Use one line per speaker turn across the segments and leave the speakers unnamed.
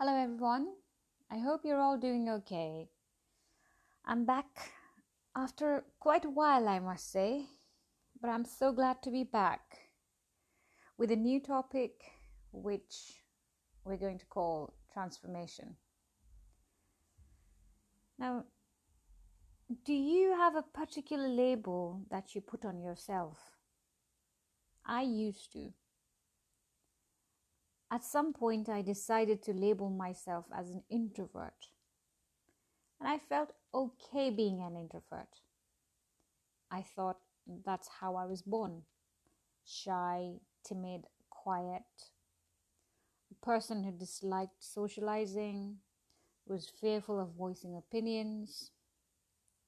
Hello, everyone. I hope you're all doing okay. I'm back after quite a while, I must say, but I'm so glad to be back with a new topic, which we're going to call transformation. Now, do you have a particular label that you put on yourself? I used to. At some point, I decided to label myself as an introvert. And I felt okay being an introvert. I thought that's how I was born shy, timid, quiet, a person who disliked socializing, was fearful of voicing opinions,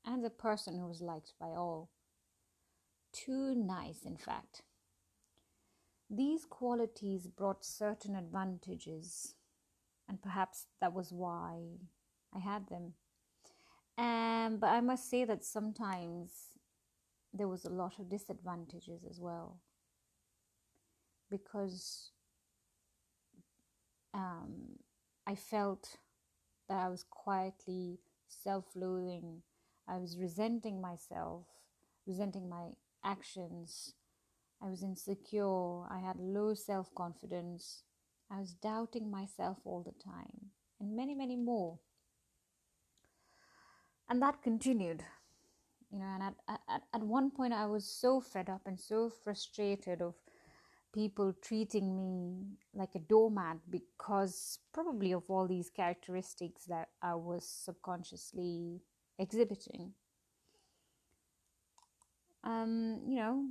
and a person who was liked by all. Too nice, in fact. These qualities brought certain advantages, and perhaps that was why I had them. Um, but I must say that sometimes there was a lot of disadvantages as well because um, I felt that I was quietly self loathing, I was resenting myself, resenting my actions, I was insecure, I had low self confidence, I was doubting myself all the time, and many, many more. And that continued, you know, and at, at, at one point I was so fed up and so frustrated of people treating me like a doormat because probably of all these characteristics that I was subconsciously exhibiting. Um, you know,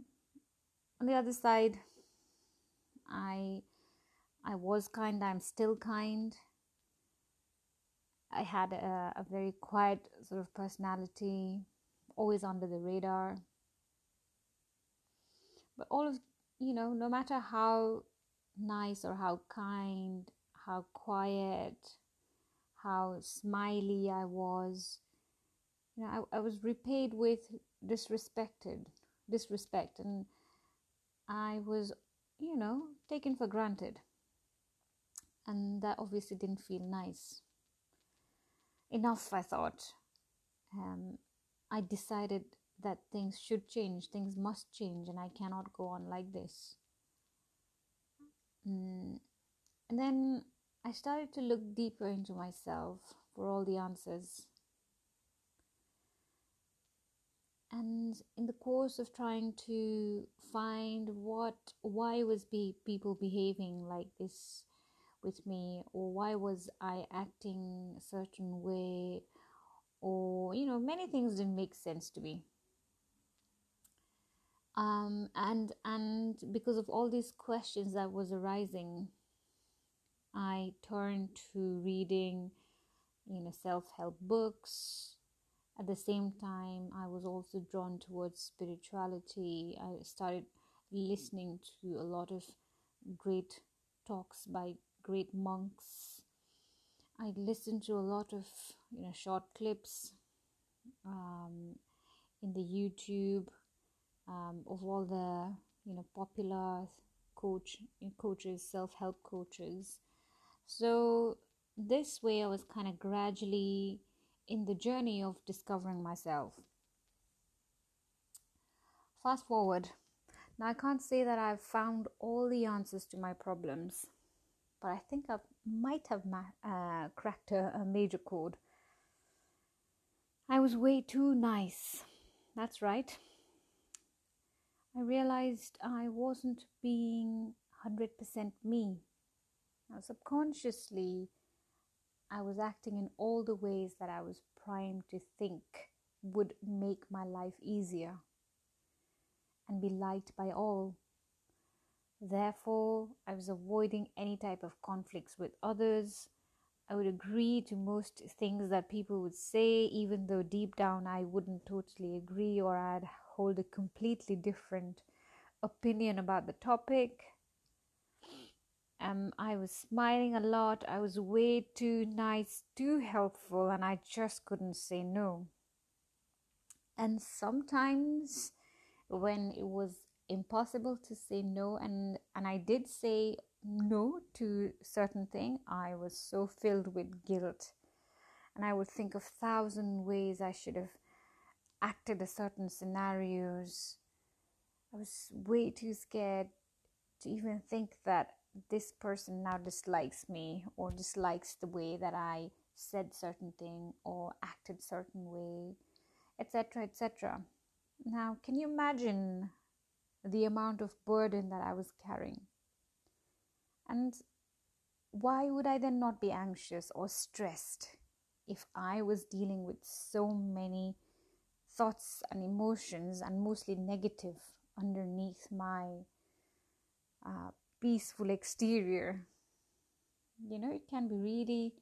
on the other side i i was kind i'm still kind. I had a, a very quiet sort of personality always under the radar. But all of you know no matter how nice or how kind how quiet how smiley i was you know i, I was repaid with disrespected disrespect. And I was, you know, taken for granted. And that obviously didn't feel nice. Enough, I thought. Um, I decided that things should change, things must change, and I cannot go on like this. Mm. And then I started to look deeper into myself for all the answers. And in the course of trying to find what why was be people behaving like this with me or why was i acting a certain way or you know many things didn't make sense to me. Um, and and because of all these questions that was arising i turned to reading you know self-help books. At the same time i was also drawn towards spirituality. I started listening to a lot of great talks by great monks. I listened to a lot of you know short clips um, in the youtube um, of all the you know popular coach coaches self-help coaches. So this way i was kind of gradually in the journey of discovering myself. Fast forward. Now, I can't say that I've found all the answers to my problems, but I think I might have ma- uh, cracked a, a major chord. I was way too nice. That's right. I realized I wasn't being 100% me. Now, subconsciously, I was acting in all the ways that I was primed to think would make my life easier and be liked by all. Therefore, I was avoiding any type of conflicts with others. I would agree to most things that people would say, even though deep down I wouldn't totally agree or I'd hold a completely different opinion about the topic um, I was smiling a lot. I was way too nice, too helpful, and I just couldn't say no. And sometimes, when it was impossible to say no and and I did say no to certain thing I was so filled with guilt. And I would think of thousand ways I should have acted a certain scenarios. I was way too scared to even think that this person now dislikes me or dislikes the way that I said certain thing or acted certain way etc etc now can you imagine the amount of burden that I was carrying and why would I then not be anxious or stressed if I was dealing with so many thoughts and emotions and mostly negative underneath my uh, peaceful exterior? You know, it can be really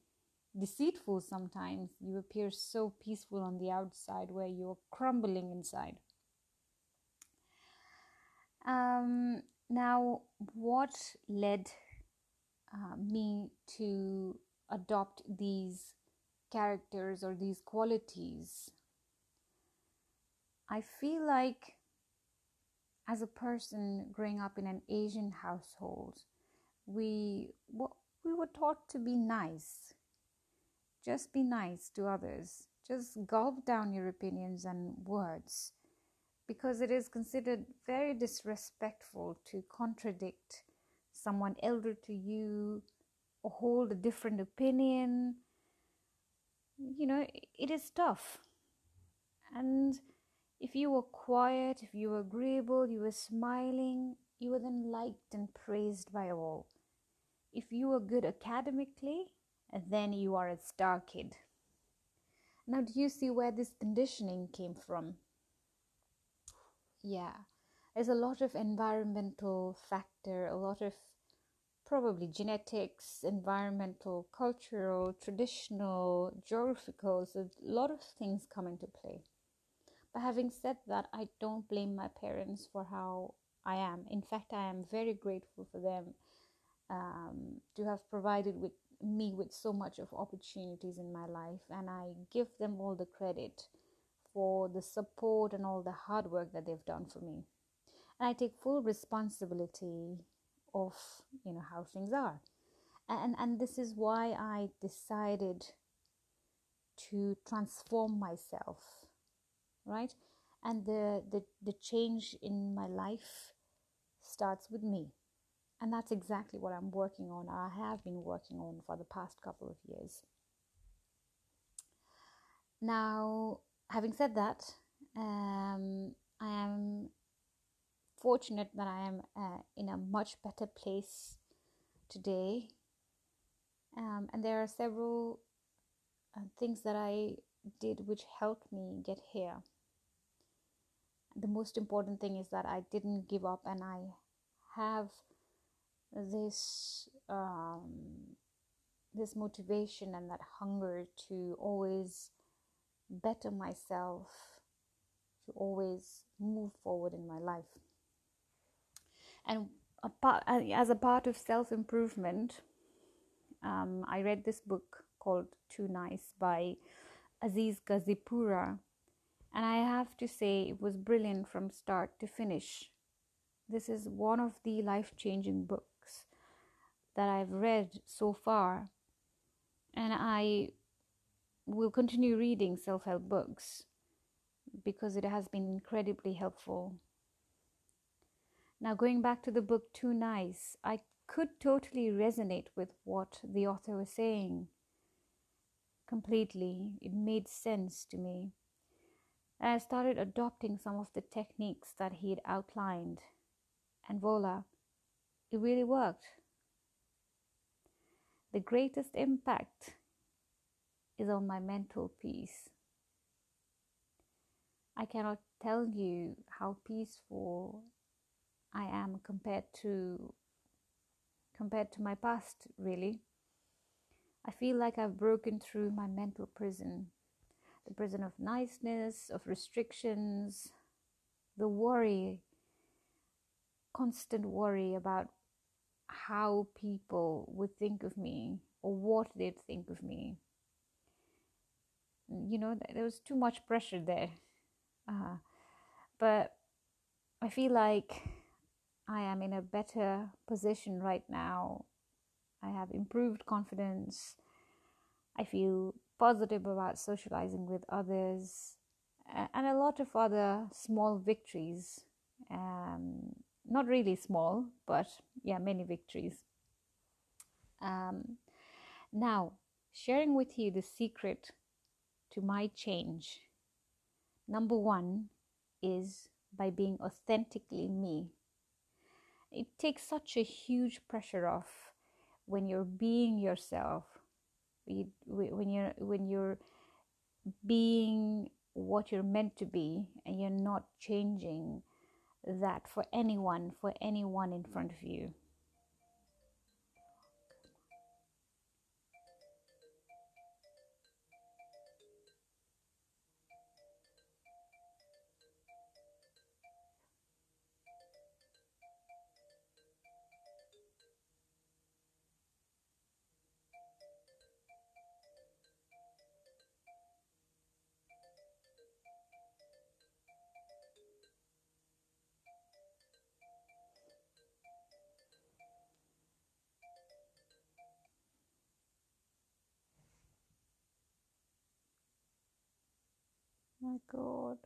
deceitful sometimes. You appear so peaceful on the outside where you're crumbling inside. Um, now, what led uh, me to adopt these characters or these qualities? I feel like as a person growing up in an Asian household, we we were taught to be nice. Just be nice to others. Just gulp down your opinions and words because it is considered very disrespectful to contradict someone elder to you or hold a different opinion. You know, it is tough. And if you were quiet, if you were agreeable, you were smiling, you were then liked and praised by all. If you were good academically, then you are a star kid. Now, do you see where this conditioning came from? Yeah, there's a lot of environmental factor, a lot of probably genetics, environmental, cultural, traditional, geographical, so a lot of things come into play. But having said that, I don't blame my parents for how I am. In fact, I am very grateful for them um, to have provided with me with so much of opportunities in my life, and I give them all the credit for the support and all the hard work that they've done for me. And I take full responsibility of you know how things are. And and this is why I decided to transform myself, right? And the the, the change in my life starts with me. And that's exactly what I'm working on. I have been working on for the past couple of years. Now, having said that, um, I am fortunate that I am uh, in a much better place today. Um, and there are several uh, things that I did which helped me get here. The most important thing is that I didn't give up and I have this um, this motivation and that hunger to always better myself, to always move forward in my life. And a part, as a part of self improvement, um, I read this book called Too Nice by Aziz Gazipura, and I have to say it was brilliant from start to finish. This is one of the life changing books that I've read so far, and I will continue reading self help books because it has been incredibly helpful. Now, going back to the book Too Nice, I could totally resonate with what the author was saying completely. It made sense to me. And I started adopting some of the techniques that he had outlined, and voila, it really worked. The greatest impact is on my mental peace. I cannot tell you how peaceful I am compared to compared to my past really. I feel like I've broken through my mental prison. The prison of niceness, of restrictions, the worry, constant worry about how people would think of me or what they'd think of me you know there was too much pressure there uh, but i feel like I am in a better position right now. I have improved confidence. I feel positive about socializing with others, and a lot of other small victories. Um, not really small, but yeah, many victories. Um, now, sharing with you the secret to my change. Number one is by being authentically me. It takes such a huge pressure off when you're being yourself. When you're when you're being what you're meant to be and you're not changing that for anyone, for anyone in front of you. My god.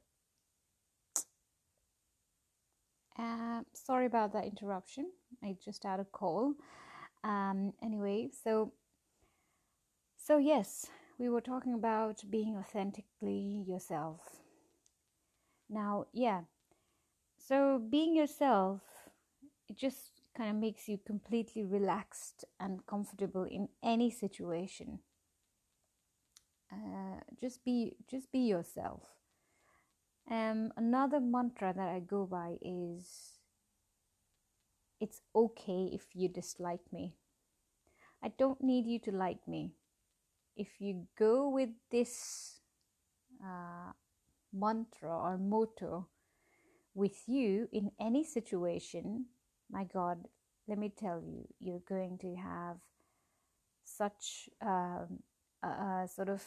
Uh, sorry about that interruption. I just had a call. Um, anyway, so so yes, we were talking about being authentically yourself. Now, yeah. So being yourself, it just kind of makes you completely relaxed and comfortable in any situation. Uh, just be just be yourself. Um, another mantra that i go by is it's okay if you dislike me. I don't need you to like me. If you go with this uh, mantra or motto with you in any situation my god let me tell you you're going to have such um, uh, sort of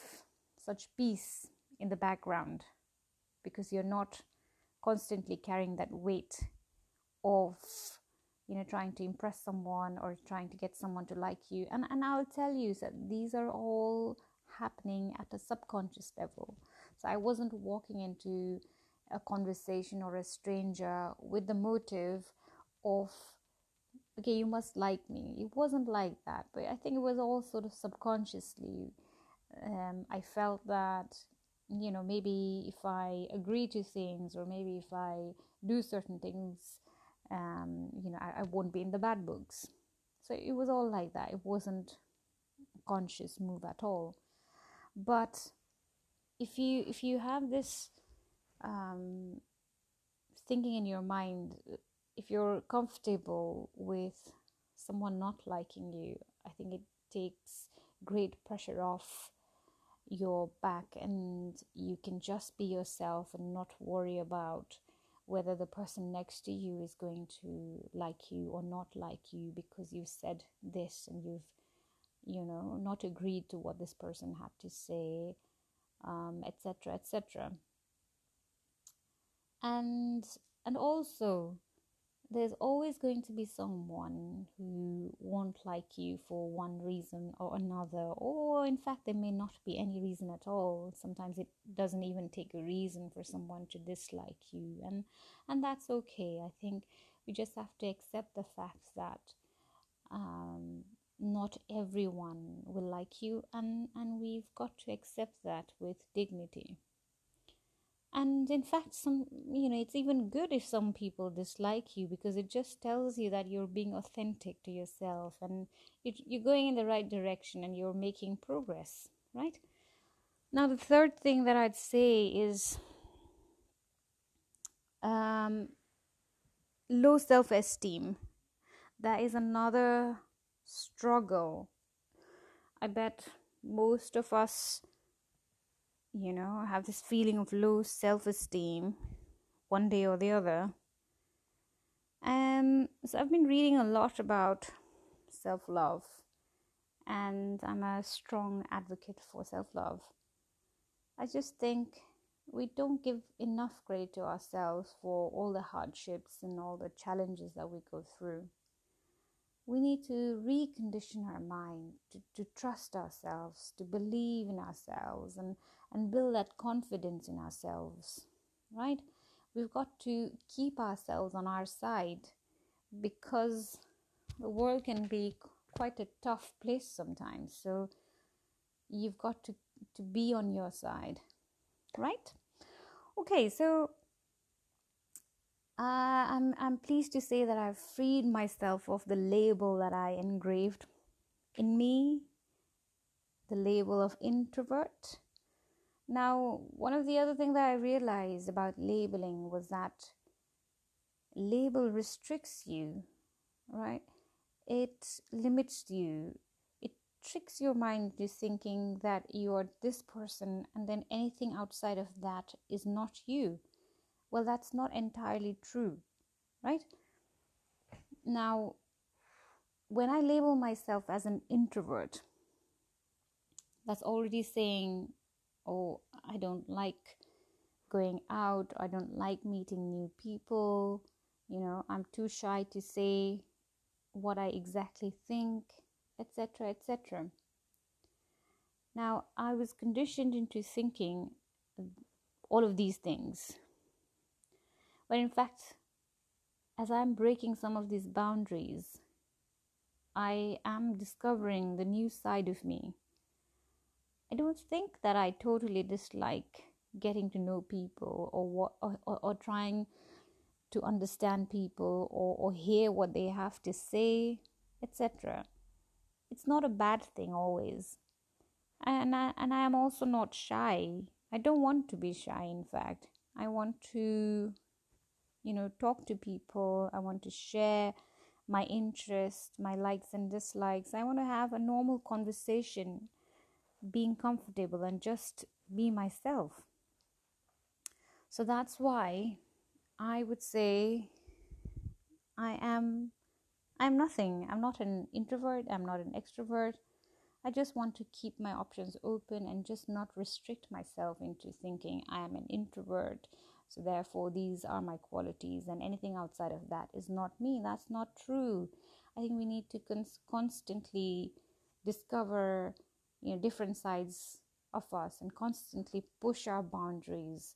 such peace in the background because you're not constantly carrying that weight of you know trying to impress someone or trying to get someone to like you. And and I'll tell you that these are all happening at a subconscious level. So I wasn't walking into a conversation or a stranger with the motive of okay you must like me. It wasn't like that but I think it was all sort of subconsciously um, I felt that you know maybe if I agree to things or maybe if I do certain things, um, you know I, I won't be in the bad books. So it was all like that. It wasn't a conscious move at all. But if you if you have this um, thinking in your mind, if you're comfortable with someone not liking you, I think it takes great pressure off your back and you can just be yourself and not worry about whether the person next to you is going to like you or not like you because you've said this and you've you know not agreed to what this person had to say etc um, etc et and and also there's always going to be someone who won't like you for one reason or another, or in fact, there may not be any reason at all. Sometimes it doesn't even take a reason for someone to dislike you, and and that's okay. I think we just have to accept the fact that um, not everyone will like you, and and we've got to accept that with dignity and in fact some you know it's even good if some people dislike you because it just tells you that you're being authentic to yourself and you're going in the right direction and you're making progress right? Now the third thing that i'd say is um, low self-esteem. That is another struggle. I bet most of us you know, I have this feeling of low self esteem one day or the other. Um, so I've been reading a lot about self love, and I'm a strong advocate for self love. I just think we don't give enough credit to ourselves for all the hardships and all the challenges that we go through. We need to recondition our mind to, to trust ourselves, to believe in ourselves, and, and build that confidence in ourselves, right? We've got to keep ourselves on our side because the world can be quite a tough place sometimes. So you've got to, to be on your side, right? Okay, so uh, I'm I'm pleased to say that I've freed myself of the label that I engraved in me, the label of introvert. Now, one of the other things that I realized about labeling was that label restricts you, right? It limits you. It tricks your mind into thinking that you are this person and then anything outside of that is not you. Well, that's not entirely true, right? Now, when I label myself as an introvert, that's already saying, oh, I don't like going out, I don't like meeting new people, you know, I'm too shy to say what I exactly think, etc., etc. Now, I was conditioned into thinking all of these things. But in fact, as I'm breaking some of these boundaries, I am discovering the new side of me. I don't think that I totally dislike getting to know people or what or, or, or trying to understand people or, or hear what they have to say, etc. It's not a bad thing always. And I, and I am also not shy. I don't want to be shy, in fact. I want to, you know, talk to people. I want to share my interest, my likes and dislikes. I want to have a normal conversation, being comfortable and just be myself. So that's why I would say I am I'm nothing. I'm not an introvert, I'm not an extrovert. I just want to keep my options open and just not restrict myself into thinking I am an introvert. So, therefore, these are my qualities, and anything outside of that is not me. That's not true. I think we need to cons- constantly discover you know different sides of us and constantly push our boundaries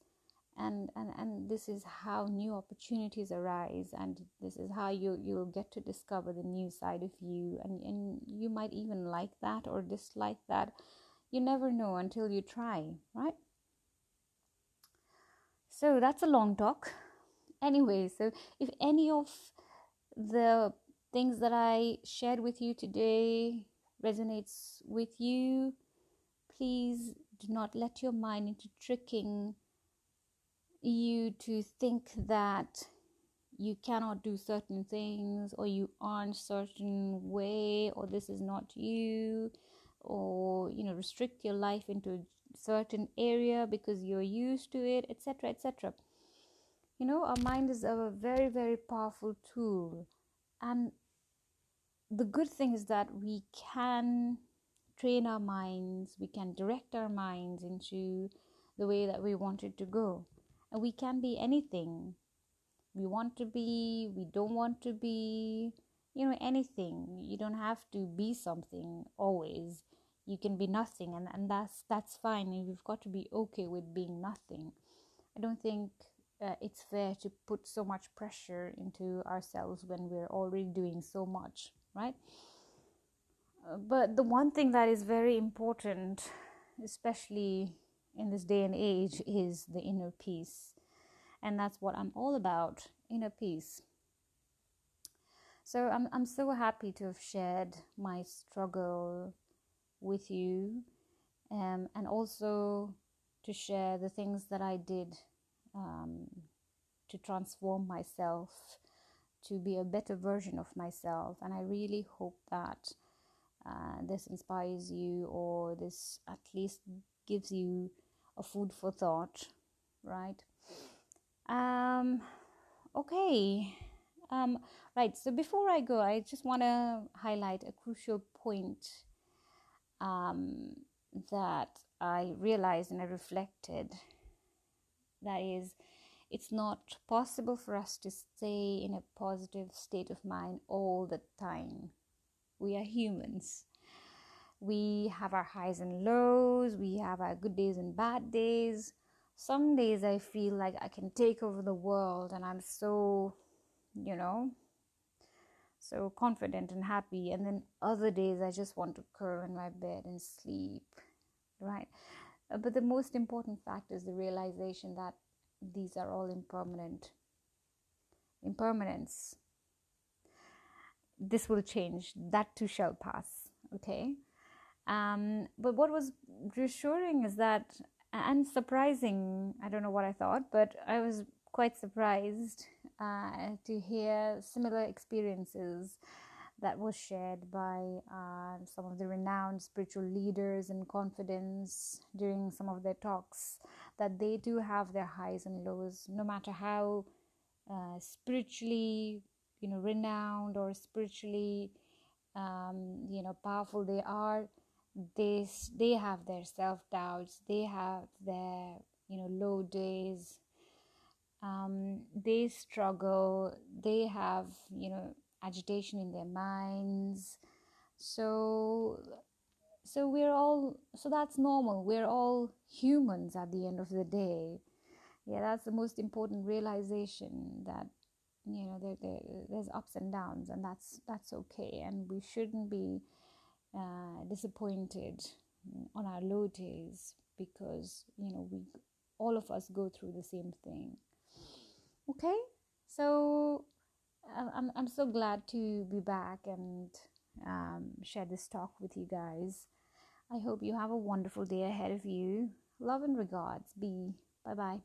and and and this is how new opportunities arise and this is how you you'll get to discover the new side of you and and you might even like that or dislike that you never know until you try right so that's a long talk. Anyway so if any of the things that i shared with you today resonates with you please do not let your mind into tricking you to think that you cannot do certain things or you aren't certain way or this is not you or you know restrict your life into certain area because you're used to it etc etc you know our mind is a very very powerful tool. And the good thing is that we can train our minds we can direct our minds into the way that we want it to go. And we can be anything. We want to be we don't want to be you know anything. You don't have to be something always you can be nothing and, and that's that's fine and we've got to be okay with being nothing i don't think uh, it's fair to put so much pressure into ourselves when we're already doing so much right uh, but the one thing that is very important especially in this day and age is the inner peace. And that's what I'm all about inner peace. So I'm, I'm so happy to have shared my struggle with you um, and also to share the things that I did um, to transform myself to be a better version of myself. And I really hope that uh, this inspires you or this at least gives you a food for thought, right? Um, okay. Um, right. So before I go, I just want to highlight a crucial point um, that I realized and I reflected that is it's not possible for us to stay in a positive state of mind all the time. We are humans. We have our highs and lows we have our good days and bad days. Some days i feel like i can take over the world and i'm so you know so confident and happy. And then other days i just want to curl in my bed and sleep right? Uh, but the most important fact is the realization that these are all impermanent impermanence. This will change. That too shall pass okay? Um, but what was reassuring is that and surprising. I don't know what i thought but i was quite surprised uh, to hear similar experiences that was shared by uh, some of the renowned spiritual leaders and confidence during some of their talks that they do have their highs and lows no matter how uh, spiritually you know renowned or spiritually um, you know powerful they are. They they have their self doubts they have their you know low days um, they struggle they have you know agitation in their minds. So so we're all so that's normal. We're all humans at the end of the day. Yeah that's the most important realization that you know there, there there's ups and downs and that's that's okay. And we shouldn't be uh, disappointed on our low days because you know we all of us go through the same thing okay? So I'm, I'm so glad to be back and um, share this talk with you guys. I hope you have a wonderful day ahead of you. Love and regards. Be bye. Bye